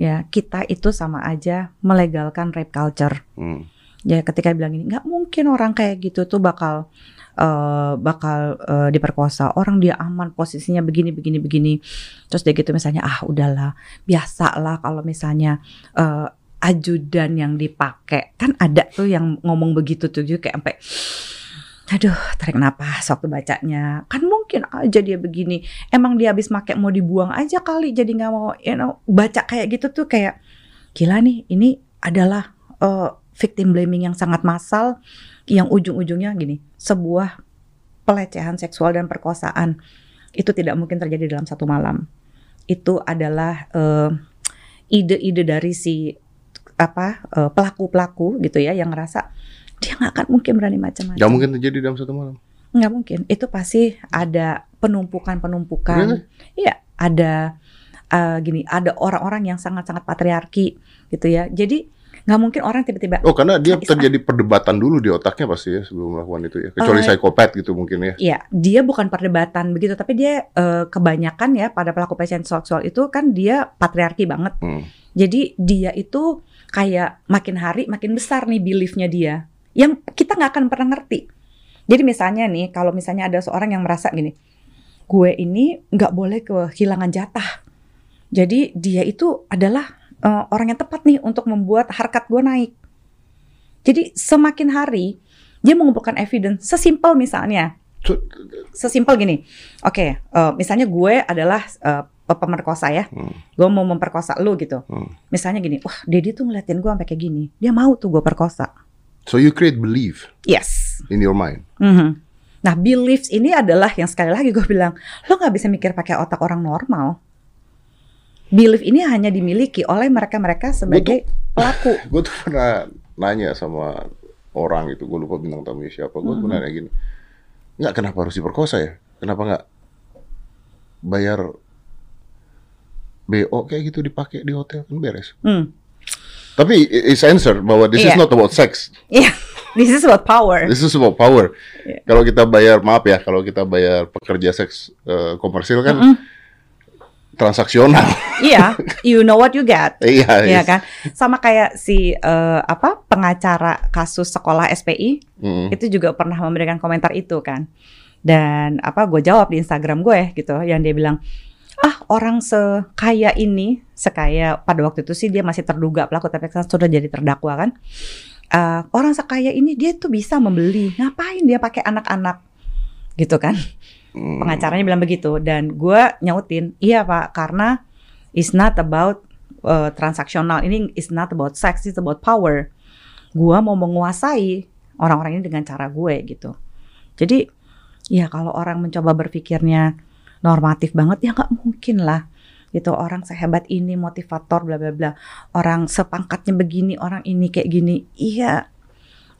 ya kita itu sama aja melegalkan rape culture. hmm, Ya ketika bilang ini nggak mungkin orang kayak gitu tuh bakal eh, bakal eh, diperkosa. Orang dia aman posisinya begini begini begini. Terus dia gitu misalnya ah udahlah biasa lah kalau misalnya eh, ajudan yang dipakai kan ada tuh yang ngomong begitu tuh juga kayak sampai aduh tarik napas waktu bacanya. Kan mungkin aja dia begini. Emang dia habis make mau dibuang aja kali jadi nggak mau you know. Baca kayak gitu tuh kayak gila nih ini adalah eh, victim blaming yang sangat massal yang ujung-ujungnya gini sebuah pelecehan seksual dan perkosaan. Itu tidak mungkin terjadi dalam satu malam. Itu adalah eh, ide-ide dari si apa eh, pelaku-pelaku gitu ya yang ngerasa dia nggak akan mungkin berani macam-macam Gak mungkin terjadi dalam satu malam. nggak mungkin itu pasti ada penumpukan penumpukan Really? iya ada eh, gini ada orang-orang yang sangat-sangat patriarki gitu ya jadi nggak mungkin orang tiba-tiba Oh karena dia terjadi perdebatan dulu di otaknya pasti ya sebelum melakukan itu ya. Kecuali Eh, psikopat gitu mungkin ya. Iya, dia bukan perdebatan begitu, tapi dia eh, kebanyakan ya pada pelaku pelecehan seksual itu kan dia patriarki banget. Hmm. Jadi dia itu kayak makin hari makin besar nih beliefnya dia, yang kita nggak akan pernah ngerti. Jadi misalnya nih, kalau misalnya ada seorang yang merasa gini, gue ini nggak boleh kehilangan jatah. Jadi dia itu adalah eh, orang yang tepat nih untuk membuat harkat gue naik. Jadi semakin hari dia mengumpulkan evidence, sesimpel misalnya, sesimpel gini, oke, eh, misalnya gue adalah eh, pemerkosa ya, Hmm. gue mau memperkosa lu gitu. Hmm. Misalnya gini, wah Dedi tuh ngeliatin gue sampai kayak gini, dia mau tuh gue perkosa. So you create belief Yes. in your mind. Mhm. Nah beliefs ini adalah yang sekali lagi gue bilang, lo nggak bisa mikir pakai otak orang normal. Belief ini hanya dimiliki oleh mereka-mereka sebagai pelaku. *laughs* Gue tuh pernah nanya sama orang itu, gue lupa bintang tamunya siapa. Gue Hmm. pernah nanya gini, nggak kenapa harus diperkosa ya? Kenapa nggak bayar BO kayak gitu dipakai di hotel kan beres. Hmm. Tapi it's answer bahwa this is Iya. not about sex. Iya, *laughs* this is about power. This is about power. Iya. Kalau kita bayar, maaf ya, kalau kita bayar pekerja seks eh, komersil kan Mm-mm. transaksional. *laughs* Iya, you know what you get. *laughs* Iya, Iya yes. kan? Sama kayak si eh, apa pengacara kasus sekolah SPI Mm. itu juga pernah memberikan komentar itu kan. Dan apa gue jawab di Instagram gue gitu yang dia bilang ah orang sekaya ini sekaya pada waktu itu sih dia masih terduga pelaku tapi kan sudah jadi terdakwa kan. Eh, orang sekaya ini dia tuh bisa membeli. Ngapain dia pakai anak-anak? Gitu kan. Mm. pengacaranya bilang begitu dan gue nyautin iya pak karena it's not about uh, transaksional. Ini is not about sex it's about power. Gue mau menguasai orang-orang ini dengan cara gue gitu. Jadi ya kalau orang mencoba berpikirnya normatif banget ya nggak mungkin lah gitu orang sehebat ini motivator bla bla bla orang sepangkatnya begini orang ini kayak gini iya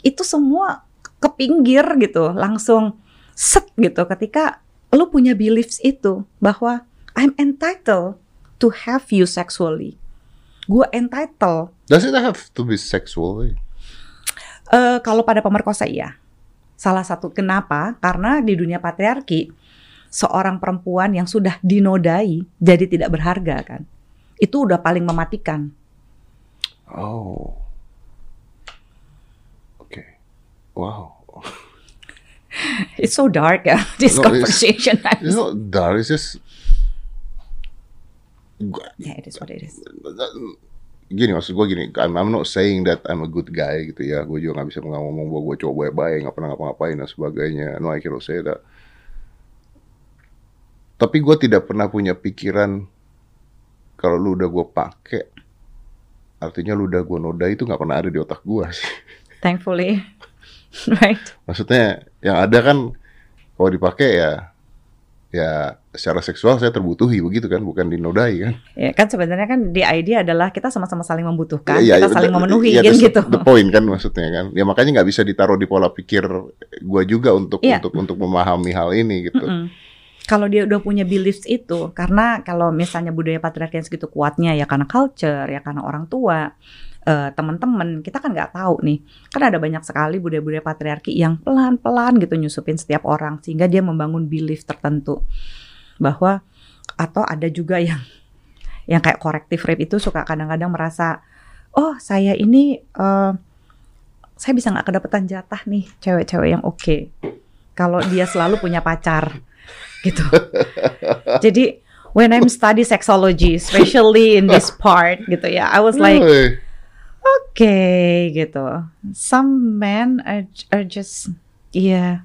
itu semua ke pinggir gitu langsung set gitu ketika lu punya beliefs itu bahwa I'm entitled to have you sexually. Gue entitled. Does it have to be sexual? Eh kalau pada pemerkosa iya. Salah satu kenapa? Karena di dunia patriarki seorang perempuan yang sudah dinodai jadi tidak berharga kan. Itu udah paling mematikan. Oh. Oke. Wow. It's so dark ya *laughs* this No, it's- conversation. *laughs* It's not dark, it's just yeah, it is what it is. gini maksud gue gini I'm, I'm not saying that I'm a good guy gitu ya gue juga nggak bisa ngomong bahwa gue cowok baik-baik nggak pernah ngapa-ngapain dan sebagainya no I cannot say that tapi gue tidak pernah punya pikiran kalau lu udah gue pakai artinya lu udah gue noda itu nggak pernah ada di otak gue sih Thankfully, *laughs* right? maksudnya yang ada kan kalau dipakai ya ya secara seksual saya terbutuhi begitu kan bukan dinodai kan Ya kan sebenarnya kan di idea adalah kita sama-sama saling membutuhkan, Iya, kita iya, saling the- memenuhi iya, kan gitu. The point kan maksudnya kan. Ya makanya nggak bisa ditaruh di pola pikir gua juga untuk Iya. untuk untuk memahami hal ini gitu. Mm-mm. Kalau dia udah punya beliefs itu, karena kalau misalnya budaya patriarki yang segitu kuatnya ya karena culture, ya karena orang tua, eh, teman-teman, kita kan nggak tahu nih. Kan ada banyak sekali budaya-budaya patriarki yang pelan-pelan gitu nyusupin setiap orang sehingga dia membangun belief tertentu. Bahwa atau ada juga yang yang kayak corrective rape itu suka kadang-kadang merasa oh saya ini eh, saya bisa nggak kedapetan jatah nih cewek-cewek yang oke. Kalau dia selalu punya pacar gitu. Jadi when I'm study sexology, especially in this part gitu ya, I was like Hey, okay gitu. Some men are, are just yeah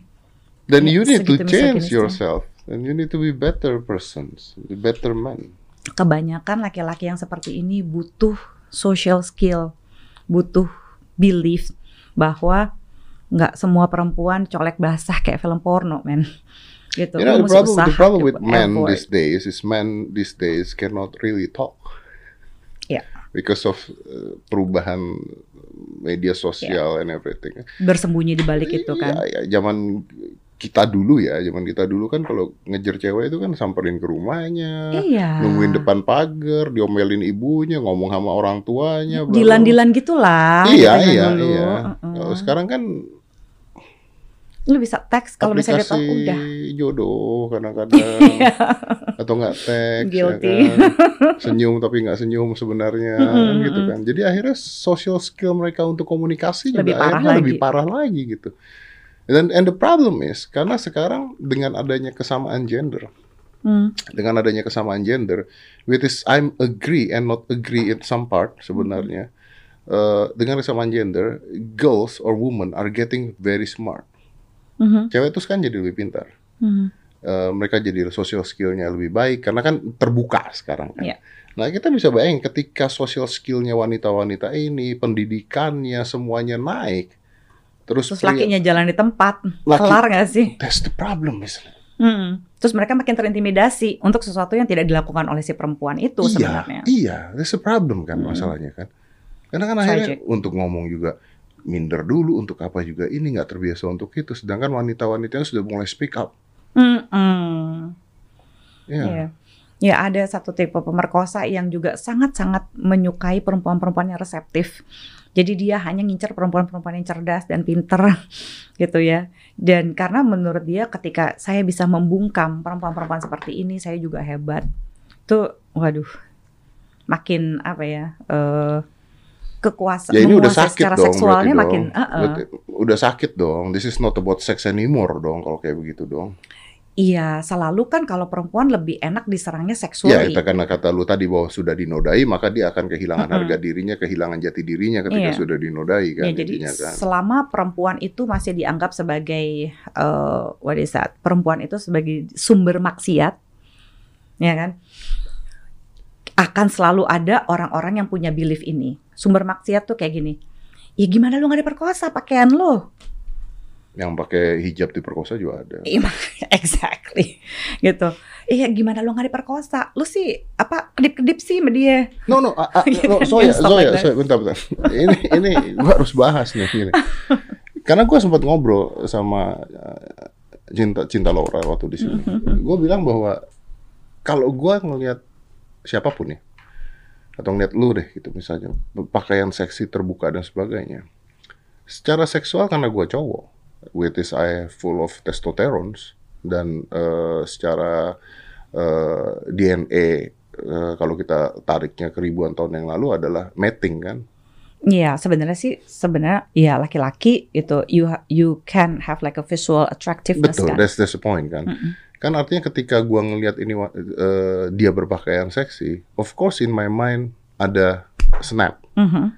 then you need to change yourself and you need to be better persons, be better man. kebanyakan laki-laki yang seperti ini butuh social skill, butuh belief bahwa nggak semua perempuan colek basah kayak film porno, men. Gitu. You know, the problem, the problem with men effort. these days is men these days cannot really talk. Ya. Because of uh, perubahan media sosial and everything. bersembunyi di balik itu kan. Iya, ya, zaman kita dulu ya, zaman kita dulu kan kalau ngejar cewek itu kan samperin ke rumahnya, Iya. nungguin depan pagar, diomelin ibunya, ngomong sama orang tuanya. Dilan-dilan gitulah. Iya, iya, dulu. iya. Heeh. Kalau sekarang kan Lu bisa teks kalau misalnya udah. jodoh kadang-kadang *laughs* Iya. atau nggak teks, ya kan? senyum tapi nggak senyum sebenarnya, Mm-mm, kan gitu kan. Jadi akhirnya social skill mereka untuk komunikasi Lebih juga parah akhirnya lagi. lebih parah lagi gitu. Dan and the problem is karena sekarang dengan adanya kesamaan gender, Hmm. dengan adanya kesamaan gender, which is I'm agree and not agree in some part sebenarnya. eh, dengan kesamaan gender, girls or women are getting very smart. Mhm. Cewek itu kan jadi lebih pintar. Mhm. Eh, mereka jadi social skillnya lebih baik karena kan terbuka sekarang kan. Iya. Nah kita bisa bayangin ketika social skillnya wanita-wanita ini, pendidikannya semuanya naik, terus, Terus pria- lakinya jalan di tempat, Laki- kelar gak sih? that's the problem it? Hmm. Terus mereka makin terintimidasi untuk sesuatu yang tidak dilakukan oleh si perempuan itu iya, sebenarnya. iya, that's the problem kan Hmm. masalahnya kan. Karena kan akhirnya Tragic. untuk ngomong juga minder dulu untuk apa juga ini nggak terbiasa untuk itu, sedangkan wanita-wanitanya sudah mulai speak up. Mm-mm. Ya, Iya. Ya ada satu tipe pemerkosa yang juga sangat-sangat menyukai perempuan-perempuan yang reseptif. Jadi dia hanya ngincer perempuan-perempuan yang cerdas dan pinter *laughs* gitu ya. Dan karena menurut dia ketika saya bisa membungkam perempuan-perempuan seperti ini, saya juga hebat. Tuh, waduh, makin apa ya? eh kekuasaan ya ini udah sakit secara dong seksualnya berarti makin dong. uh-uh. Berarti udah sakit dong. This is not about sex anymore dong kalau kayak begitu dong. Iya, selalu kan kalau perempuan lebih enak diserangnya Ya, seksually. itu karena kata lu tadi bahwa sudah dinodai, maka dia akan kehilangan Mm-mm. harga dirinya, kehilangan jati dirinya ketika Iya. sudah dinodai kan Ya, jadi intinya kan. selama perempuan itu masih dianggap sebagai eh what is that? Perempuan itu sebagai sumber maksiat, ya kan? Akan selalu ada orang-orang yang punya belief ini. Sumber maksiat tuh kayak gini. Ya gimana lu gak diperkosa pakaian lu? Yang pakai hijab diperkosa juga ada. Iya, *laughs* exactly. Gitu. Iya gimana lu gak diperkosa? Lu sih apa kedip-kedip sih sama dia? No no, a, a, *laughs* no like that. Zoya, bentar bentar. Ini ini gua harus bahas nih ini. Karena gua sempat ngobrol sama uh, cinta cinta Laura waktu di sini. Mm-hmm. Gua bilang bahwa kalau gua ngelihat siapa pun ya atau ngeliat lu deh gitu misalnya pakaian seksi terbuka dan sebagainya. Secara seksual karena gua cowok with his eye full of testosterone dan eh, secara eh, DNA eh, kalau kita tariknya ke ribuan tahun yang lalu adalah mating kan. Iya, sebenarnya sih sebenarnya ya laki-laki itu you you can have like a visual attractiveness Betul, kan. that's that's the point kan. Mm-mm. Kan artinya ketika gua ngelihat ini eh, dia berpakaian seksi, of course in my mind ada snap. Mhm.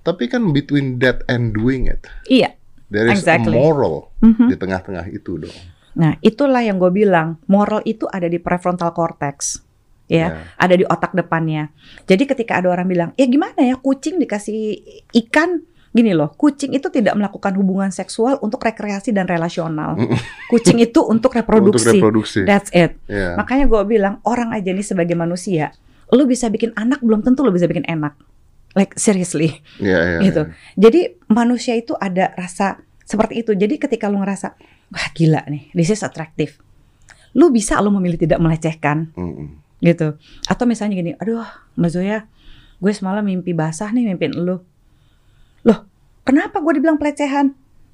Tapi kan between that and doing it, Iya. there is Exactly. a moral Mhm. di tengah-tengah itu dong. Nah, itulah yang gue bilang, moral itu ada di prefrontal cortex. Ya, Ya. ada di otak depannya. Jadi ketika ada orang bilang, "Ya gimana ya kucing dikasih ikan?" Gini loh, kucing itu tidak melakukan hubungan seksual untuk rekreasi dan relasional. Kucing itu untuk *laughs* reproduksi. Untuk reproduksi. That's it. Ya. Makanya gue bilang, orang aja nih sebagai manusia, lu bisa bikin anak belum tentu lu bisa bikin enak. Like seriously Ya, ya, *laughs* gitu. ya. Jadi manusia itu ada rasa seperti itu. Jadi ketika lu ngerasa wah gila nih, this is attractive. Lu bisa lu memilih tidak melecehkan Mm-mm. gitu. Atau misalnya gini, aduh Mbak Zoya, gue semalam mimpi basah nih mimpin lu. Kenapa gue dibilang pelecehan?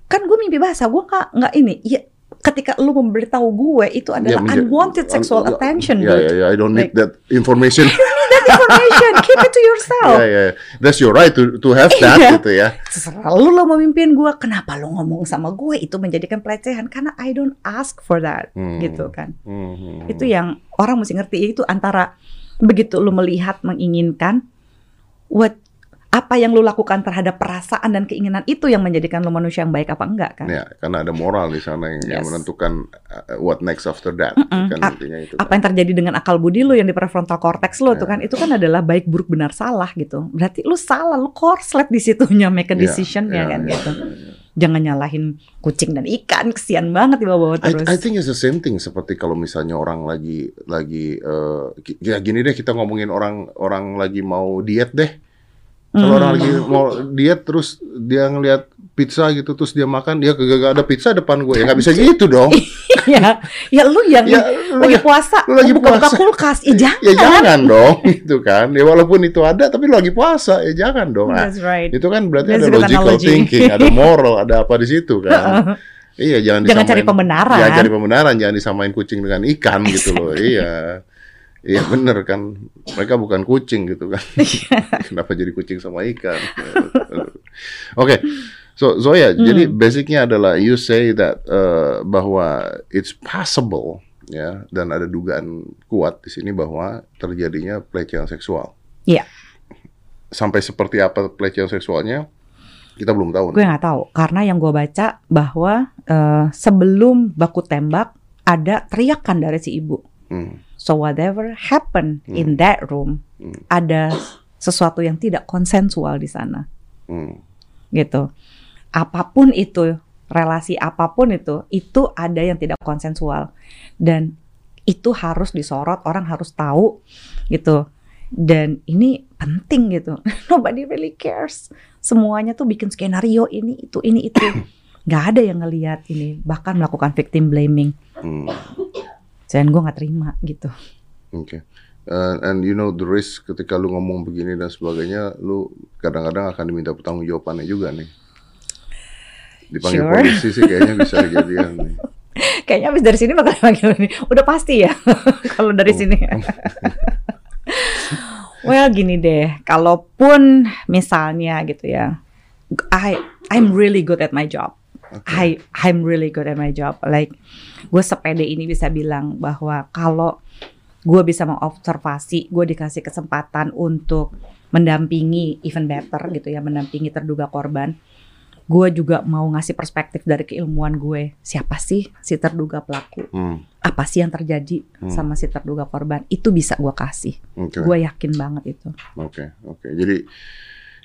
Kan gue mimpi basah, gue nggak nggak ini. Iya, ketika lu memberitahu gue itu adalah Ya, menja- unwanted sexual un- attention, Ya, dude. ya, ya, I don't need Like- that information. *laughs* That information, keep it to yourself. Ya, ya, that's your right to to have that Iya. gitu ya. Terserah lu lo memimpin gue, kenapa lu ngomong sama gue itu menjadikan pelecehan? Karena I don't ask for that, Hmm. gitu kan. Hmm. Itu yang orang mesti ngerti itu antara begitu lu melihat menginginkan, what apa yang lu lakukan terhadap perasaan dan keinginan itu yang menjadikan lu manusia yang baik apa enggak kan? Ya, karena ada moral di sana yang, yang Yes. menentukan uh, what next after that. Mm-mm. Kan A- intinya itu. Apa yang terjadi dengan akal budi lu yang di prefrontal cortex lu tuh Ya. kan itu kan adalah baik buruk benar salah gitu. Berarti lu salah, lu korslet di situnya make a Ya, decision ya, ya, kan ya, gitu. ya, ya. Jangan nyalahin kucing dan ikan, kesian banget dibawa-bawa I, terus. I think it's the same thing seperti kalau misalnya orang lagi lagi ki- ya gini deh kita ngomongin orang orang lagi mau diet deh. Kalau Hmm. orang lagi mau diet terus dia ngelihat pizza gitu terus dia makan dia kagak ada pizza depan gue ya nggak bisa gitu dong. *laughs* ya, ya lu yang Ya, lu lagi ya- puasa, lu lagi buka-buka puasa. kulkas, ya jangan. ya jangan dong *laughs* gitu kan. Ya walaupun itu ada tapi lu lagi puasa ya jangan dong. Nah, That's right. itu kan berarti That's ada logical analogy. thinking, ada *laughs* moral, ada apa di situ kan. Iya, jangan Jangan cari disamain- pembenaran. Ya, cari pembenaran, jangan disamain kucing dengan ikan gitu loh. Iya. Iya bener kan, mereka bukan kucing gitu kan. *laughs* Kenapa jadi kucing sama ikan? *laughs* Oke, so Zoya, Hmm. jadi basicnya adalah you say that uh, bahwa it's possible ya, dan ada dugaan kuat di sini bahwa terjadinya pelecehan seksual. Iya. Sampai seperti apa pelecehan seksualnya, kita belum tahu. Gue nggak tahu karena yang gue baca bahwa eh, sebelum baku tembak ada teriakan dari si ibu. Hmm. So whatever happened in that room Hmm. ada sesuatu yang tidak konsensual di sana, Hmm. gitu. Apa pun itu relasi apa pun itu itu ada yang tidak konsensual dan itu harus disorot orang harus tahu gitu dan ini penting gitu *laughs* nobody really cares semuanya tuh bikin skenario ini itu ini itu *coughs* nggak ada yang ngelihat ini bahkan melakukan victim blaming Hmm. Dan gue nggak terima gitu Oke. Uh, and you know the risk ketika lu ngomong begini dan sebagainya, lu kadang-kadang akan diminta pertanggungjawabannya juga nih. Dipanggil Sure. polisi sih kayaknya bisa kejadian nih. *laughs* kayaknya abis dari sini bakal panggil ini udah pasti ya *laughs* kalau dari Oh. sini *laughs* well gini deh kalaupun misalnya gitu ya I I'm really good at my job I I'm really good at my job like gue sepede ini bisa bilang bahwa kalau gue bisa mengobservasi gue dikasih kesempatan untuk mendampingi even better gitu ya mendampingi terduga korban gue juga mau ngasih perspektif dari keilmuan gue siapa sih si terduga pelaku Hmm. apa sih yang terjadi Hmm. sama si terduga korban itu bisa gue kasih Oke. gue yakin banget itu Oke, oke. Jadi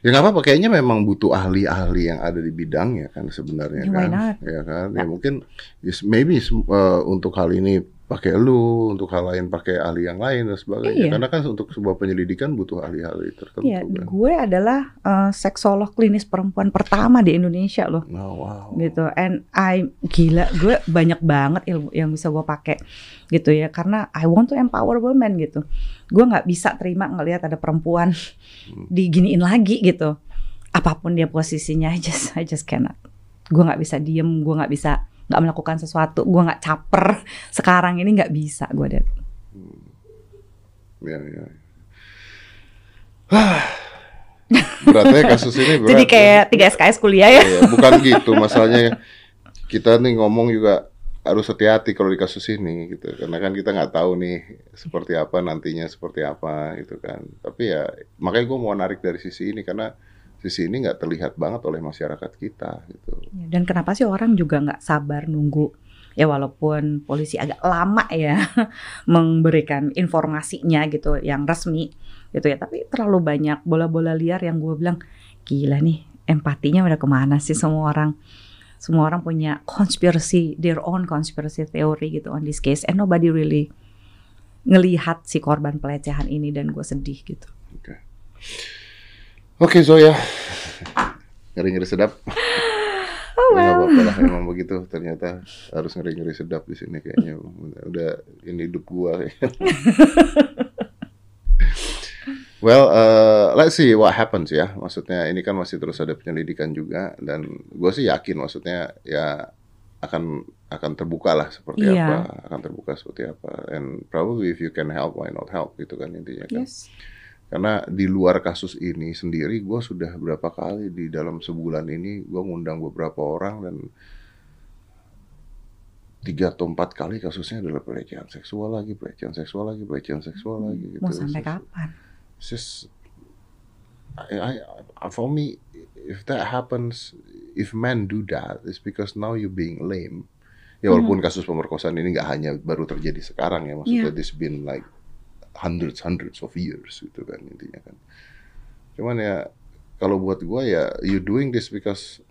ya nggak apa-apa. Kayaknya memang butuh ahli-ahli yang ada di bidangnya kan sebenarnya Ya, why kan. not? Ya kan. Ya. Ya mungkin yes, maybe uh, untuk hal ini pakai lu, untuk hal lain pakai ahli yang lain dan sebagainya. Iya. Karena kan untuk sebuah penyelidikan butuh ahli-ahli tertentu Iya, kan. gue adalah eh, seksolog klinis perempuan pertama di Indonesia loh Oh, wow. gitu and I gila gue banyak banget ilmu yang bisa gue pakai gitu ya karena I want to empower women gitu gue nggak bisa terima ngelihat ada perempuan Hmm. diginiin lagi gitu apa pun dia posisinya I just I just cannot gue nggak bisa diem gue nggak bisa nggak melakukan sesuatu gue nggak caper sekarang ini nggak bisa gue deh Ya, ya. *sighs* Beratnya kasus ini berat. jadi ya. kayak tiga SKS kuliah ya Iya, bukan gitu masalahnya kita nih ngomong juga harus hati-hati kalau di kasus ini gitu. Karena kan kita nggak tahu nih seperti apa nantinya seperti apa gitu kan. Tapi ya makanya gue mau narik dari sisi ini karena sisi ini nggak terlihat banget oleh masyarakat kita gitu. Ya, dan kenapa sih orang juga nggak sabar nunggu? Ya walaupun polisi agak lama ya *laughs* memberikan informasinya gitu yang resmi gitu ya. Tapi terlalu banyak bola-bola liar yang gue bilang gila nih empatinya udah ke mana sih semua orang semua orang punya conspiracy their own conspiracy theory gitu on this case. And nobody really ngelihat si korban pelecehan ini dan gue sedih gitu. Oke. Oke Zoya. Ngeri-ngeri sedap. Oh Ya, well. apa-apa lah emang begitu. Ternyata harus ngeri-ngeri sedap di sini kayaknya. Udah, ini hidup gua. kayaknya. *laughs* well uh, let's see what happens ya maksudnya ini kan masih terus ada penyelidikan juga dan gue sih yakin maksudnya ya akan akan terbuka lah seperti Iya. apa akan terbuka seperti apa and probably if you can help why not help gitu kan intinya kan yes karena di luar kasus ini sendiri, gue sudah berapa kali di dalam sebulan ini gue ngundang beberapa orang dan tiga atau empat kali kasusnya adalah pelecehan seksual lagi, pelecehan seksual lagi, pelecehan seksual lagi. Gitu. mau sampai kapan it's just, I, I, for me, if that happens, if men do that, it's because now you being lame. Ya walaupun kasus pemerkosaan ini nggak hanya baru terjadi sekarang ya, maksudnya Iya. this been like hundreds hundreds of years gitu kan intinya kan. Cuman ya kalau buat gua ya you doing this because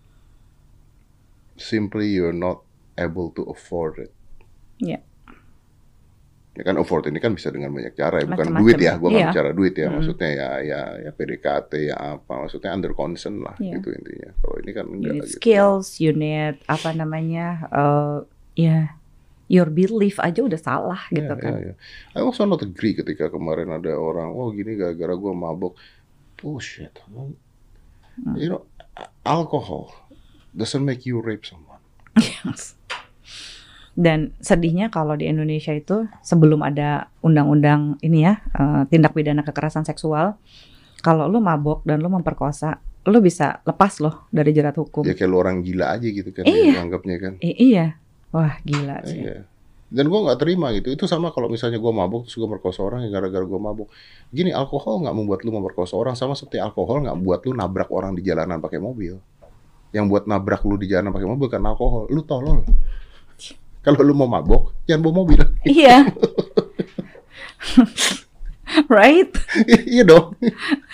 simply you're not able to afford it. Iya. Ya kan afford ini kan bisa dengan banyak cara ya, bukan duit ya, gua nggak Iya. bicara duit ya, maksudnya ya ya ya PDKT ya apa, maksudnya under concern lah Iya. gitu intinya. Kalau ini kan enggak need gitu. skills, you need apa namanya, eh ya your belief aja udah salah gitu Ya, kan. ya, ya. I also not agree ketika kemarin ada orang, oh gini gara-gara gua mabok. Bullshit. Hmm. You know, alcohol doesn't make you rape someone. *laughs* Dan sedihnya kalau di Indonesia itu sebelum ada undang-undang ini ya eh, tindak pidana kekerasan seksual, kalau lu mabok dan lu memperkosa, lu bisa lepas loh dari jerat hukum. Ya kayak lu orang gila aja gitu kan, Iya. anggapnya kan. I- iya, wah gila sih. Iya. Dan gua nggak terima gitu. Itu sama kalau misalnya gua mabuk terus gua merkosa orang ya gara-gara gua mabuk. Gini alkohol nggak membuat lu memperkosa orang sama seperti alkohol nggak buat lu nabrak orang di jalanan pakai mobil. Yang buat nabrak lu di jalanan pakai mobil kan alkohol. Lu tolol. Kalau lu mau mabuk, jangan bawa mobil. Iya. *laughs* right? iya dong.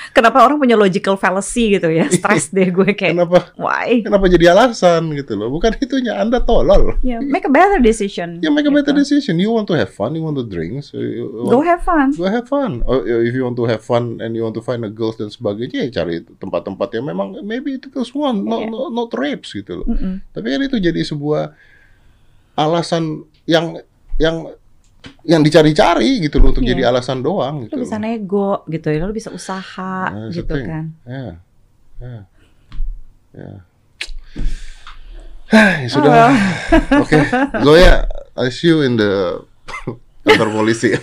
Kenapa orang punya logical fallacy gitu ya? Stress deh gue kayak, Kenapa why? kenapa jadi alasan gitu loh? Bukan itunya Anda tolol. Yeah, make a better decision. You make a better gitu. decision. You want to have fun, you want to drink, so you Go have fun. Go have fun. Or if you want to have fun and you want to find a girls dan sebagainya, ya cari tempat-tempat yang memang maybe itu girls want, not, Iya. not, not rapes gitu loh. Mm-mm. Tapi kan itu jadi sebuah alasan yang yang yang dicari-cari gitu loh untuk Iya. jadi alasan doang gitu. Lu bisa nego gitu ya, lu bisa usaha Nah, gitu thing. kan. Ya, ya, ya. *sighs* ya sudah. Oh. *laughs* Oke, Zoya, I see you in the *laughs* kantor polisi. *laughs*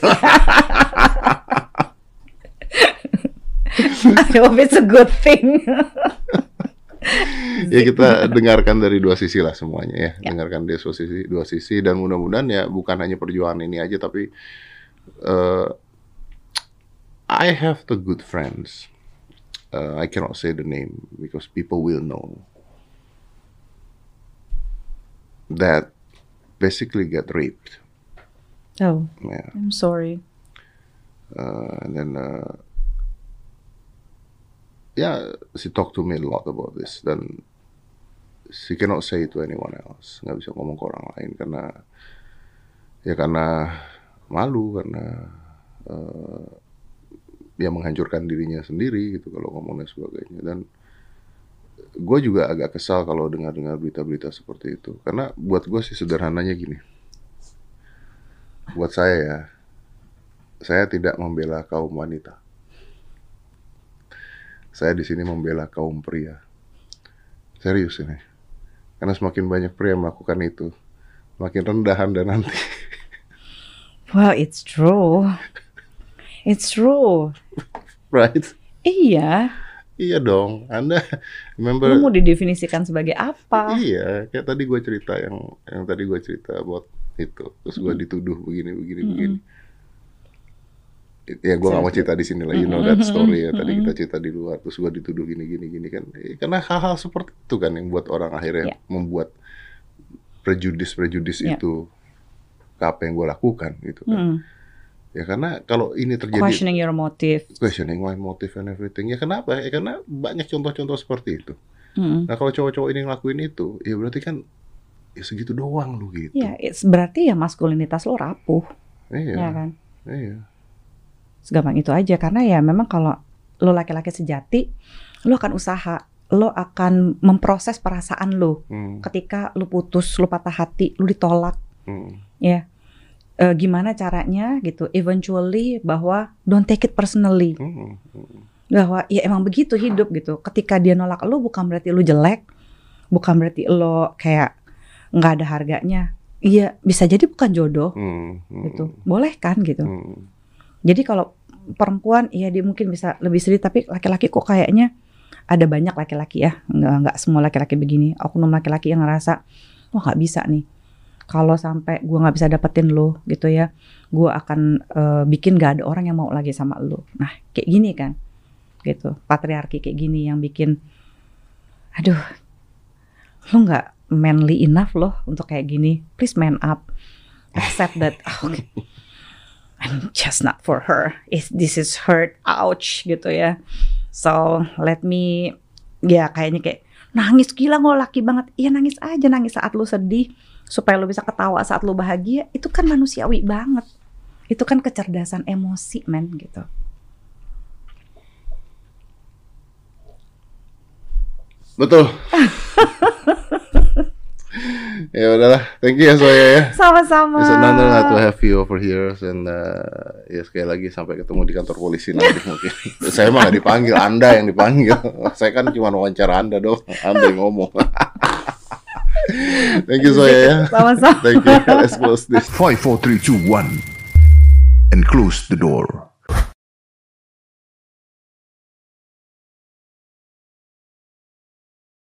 I hope it's a good thing. *laughs* ya kita dengarkan dari dua sisi lah semuanya ya, Ya. dengarkan dari dua sisi dua sisi. Dan mudah-mudahan ya bukan hanya perjuangan ini aja tapi eh, I have the good friends. Uh, I cannot say the name because people will know. That basically get raped. Oh, yeah. I'm sorry. uh, and then uh, yeah, she talked to me a lot about this. Dan she cannot say it to anyone else, nggak bisa ngomong ke orang lain karena ya karena malu karena uh, dia menghancurkan dirinya sendiri gitu kalau ngomong dan sebagainya. Dan gue juga agak kesal kalau dengar-dengar berita-berita seperti itu. Karena buat gue sih sederhananya gini. Buat saya ya saya tidak membela kaum wanita. Saya di sini membela kaum pria. Serius ini. Karena semakin banyak pria melakukan itu, makin rendah Anda nanti. *laughs* Well, it's true. It's true. *laughs* right? Iya. Iya dong. Anda Lu remember mau didefinisikan sebagai apa? Iya, kayak tadi gue cerita yang yang tadi gue cerita buat itu, terus gue dituduh begini begini begini. Ya gue gak mau cerita di sini lah, you know that story ya. Tadi kita cerita di luar, terus gue dituduh gini gini gini kan. Eh, Karena hal-hal seperti itu kan yang buat orang akhirnya Iya. membuat prejudis-prejudis Iya. itu ke apa yang gue lakukan gitu kan. Mm. Ya karena kalau ini terjadi Questioning your motive. questioning my motive and everything. Ya kenapa? Ya karena banyak contoh-contoh seperti itu. Mm. Nah kalau cowok-cowok ini ngelakuin itu, ya berarti kan ya segitu doang lu gitu. Ya, it's berarti ya maskulinitas lo rapuh, Iya, ya kan? iya. Segampang itu aja karena ya memang kalau lo laki-laki sejati, lo akan usaha, lo akan memproses perasaan lo Hmm, ketika lo putus, lo patah hati, lo ditolak, hmm, ya. Eh, gimana caranya gitu? Eventually bahwa don't take it personally. hmm, hmm. bahwa ya emang begitu hidup gitu. Ketika dia nolak lo bukan berarti lo jelek, bukan berarti lo kayak nggak ada harganya. Iya bisa jadi bukan jodoh Hmm, hmm, gitu. Boleh kan gitu. hmm. Jadi kalau perempuan iya dia mungkin bisa lebih sedih tapi laki-laki kok kayaknya ada banyak laki-laki ya. Nggak nggak semua laki-laki begini. Oknum laki-laki yang ngerasa wah nggak bisa nih. Kalau sampai gua nggak bisa dapetin lo gitu ya gua akan eh, bikin gak ada orang yang mau lagi sama lo. Nah kayak gini kan gitu. Patriarki kayak gini yang bikin aduh lo nggak manly enough loh untuk kayak gini. Please man up. Accept that. *laughs* Oh, I'm just not for her. If this is hurt, ouch gitu ya. So let me, ya kayaknya kayak nangis gila lo laki banget. Iya nangis aja nangis saat lu sedih supaya lu bisa ketawa saat lu bahagia. Itu kan manusiawi banget. Itu kan kecerdasan emosi men gitu. Betul. *laughs* *laughs* ya udahlah, thank you ya Soya ya. Sama-sama. It's an honor to have you over here and uh, ya sekali lagi sampai ketemu di kantor polisi nanti *laughs* mungkin. Saya mah nggak dipanggil, Anda yang dipanggil. *laughs* Saya kan cuma wawancara Anda dong, Anda yang ngomong. Thank you Soya ya. Sama-sama. Thank you. Let's close this. 5, 4, 3, 2, 1. And close the door.